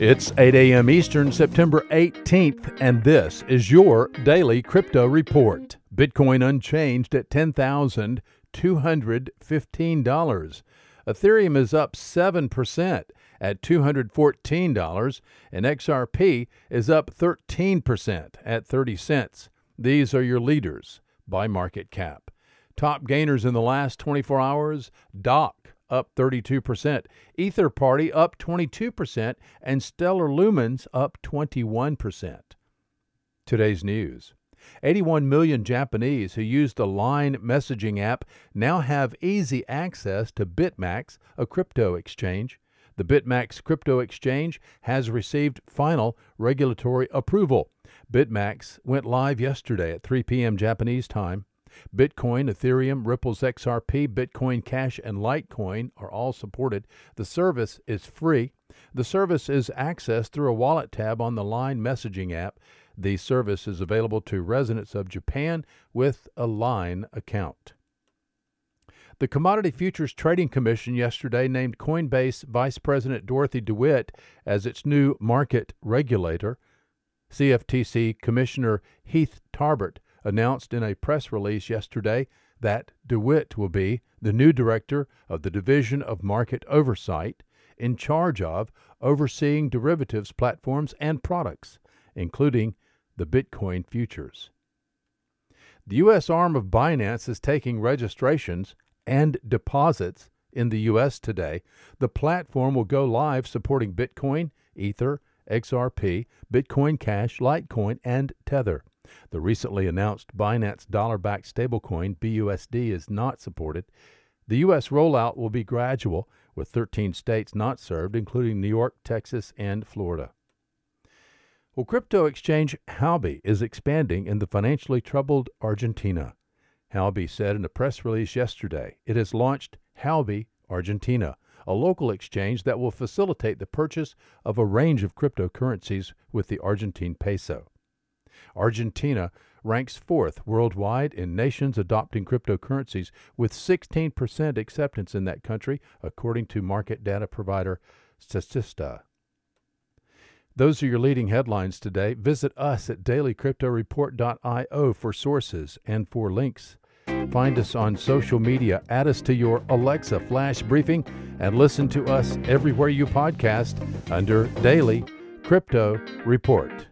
It's 8 a.m. Eastern, September 18th, and this is your daily crypto report. Bitcoin unchanged at $10,215. Ethereum is up 7% at $214, and XRP is up 13% at 30 cents. These are your leaders by market cap. Top gainers in the last 24 hours Doc up 32%, Ether Party up 22%, and Stellar Lumens up 21%. Today's news 81 million Japanese who use the Line messaging app now have easy access to BitMax, a crypto exchange. The BitMax crypto exchange has received final regulatory approval. BitMax went live yesterday at 3 p.m. Japanese time. Bitcoin, Ethereum, Ripple's XRP, Bitcoin Cash, and Litecoin are all supported. The service is free. The service is accessed through a wallet tab on the Line messaging app. The service is available to residents of Japan with a Line account. The Commodity Futures Trading Commission yesterday named Coinbase Vice President Dorothy DeWitt as its new market regulator. CFTC Commissioner Heath Tarbert announced in a press release yesterday that DeWitt will be the new director of the Division of Market Oversight in charge of overseeing derivatives platforms and products, including the Bitcoin futures. The U.S. arm of Binance is taking registrations and deposits in the U.S. today. The platform will go live supporting Bitcoin, Ether, XRP, Bitcoin Cash, Litecoin, and Tether. The recently announced Binance dollar backed stablecoin BUSD is not supported. The U.S. rollout will be gradual, with 13 states not served, including New York, Texas, and Florida. Well, crypto exchange Huobi is expanding in the financially troubled Argentina. Huobi said in a press release yesterday it has launched Huobi Argentina, a local exchange that will facilitate the purchase of a range of cryptocurrencies with the Argentine peso. Argentina ranks fourth worldwide in nations adopting cryptocurrencies, with 16% acceptance in that country, according to market data provider Statista. Those are your leading headlines today. Visit us at dailycryptoreport.io for sources and for links. Find us on social media, add us to your Alexa flash briefing, and listen to us everywhere you podcast under Daily Crypto Report.